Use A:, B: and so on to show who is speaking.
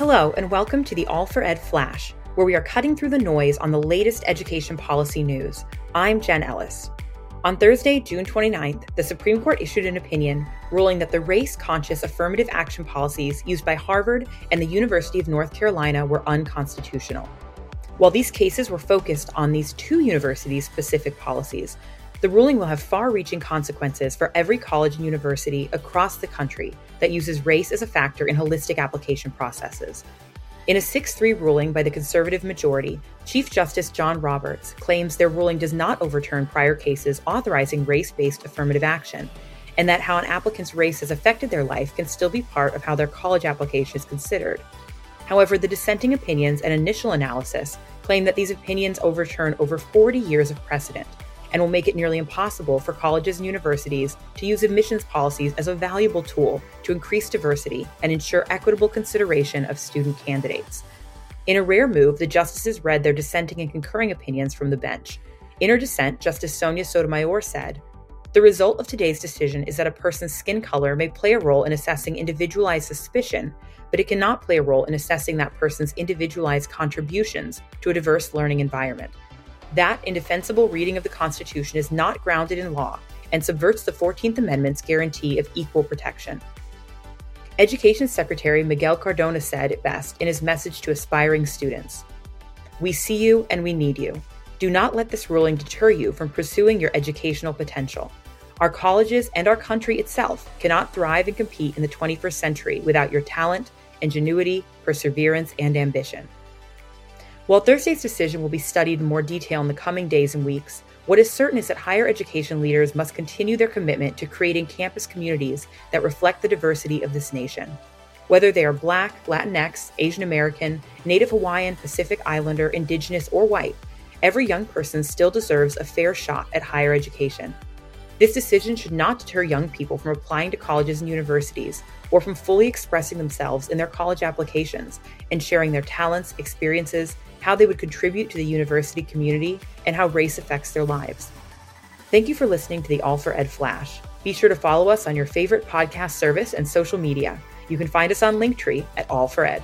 A: Hello, and welcome to the All4Ed Flash, where we are cutting through the noise on the latest education policy news. I'm Jen Ellis. On Thursday, June 29th, the Supreme Court issued an opinion ruling that the race conscious affirmative action policies used by Harvard and the University of North Carolina were unconstitutional. While these cases were focused on these two universities' specific policies, the ruling will have far reaching consequences for every college and university across the country that uses race as a factor in holistic application processes. In a 6 3 ruling by the conservative majority, Chief Justice John Roberts claims their ruling does not overturn prior cases authorizing race based affirmative action, and that how an applicant's race has affected their life can still be part of how their college application is considered. However, the dissenting opinions and initial analysis claim that these opinions overturn over 40 years of precedent and will make it nearly impossible for colleges and universities to use admissions policies as a valuable tool to increase diversity and ensure equitable consideration of student candidates. In a rare move, the justices read their dissenting and concurring opinions from the bench. In her dissent, Justice Sonia Sotomayor said, the result of today's decision is that a person's skin color may play a role in assessing individualized suspicion, but it cannot play a role in assessing that person's individualized contributions to a diverse learning environment. That indefensible reading of the Constitution is not grounded in law and subverts the 14th Amendment's guarantee of equal protection. Education Secretary Miguel Cardona said it best in his message to aspiring students We see you and we need you. Do not let this ruling deter you from pursuing your educational potential. Our colleges and our country itself cannot thrive and compete in the 21st century without your talent, ingenuity, perseverance, and ambition. While Thursday's decision will be studied in more detail in the coming days and weeks, what is certain is that higher education leaders must continue their commitment to creating campus communities that reflect the diversity of this nation. Whether they are Black, Latinx, Asian American, Native Hawaiian, Pacific Islander, Indigenous, or white, every young person still deserves a fair shot at higher education. This decision should not deter young people from applying to colleges and universities or from fully expressing themselves in their college applications and sharing their talents, experiences, how they would contribute to the university community, and how race affects their lives. Thank you for listening to the All4Ed Flash. Be sure to follow us on your favorite podcast service and social media. You can find us on Linktree at All4Ed.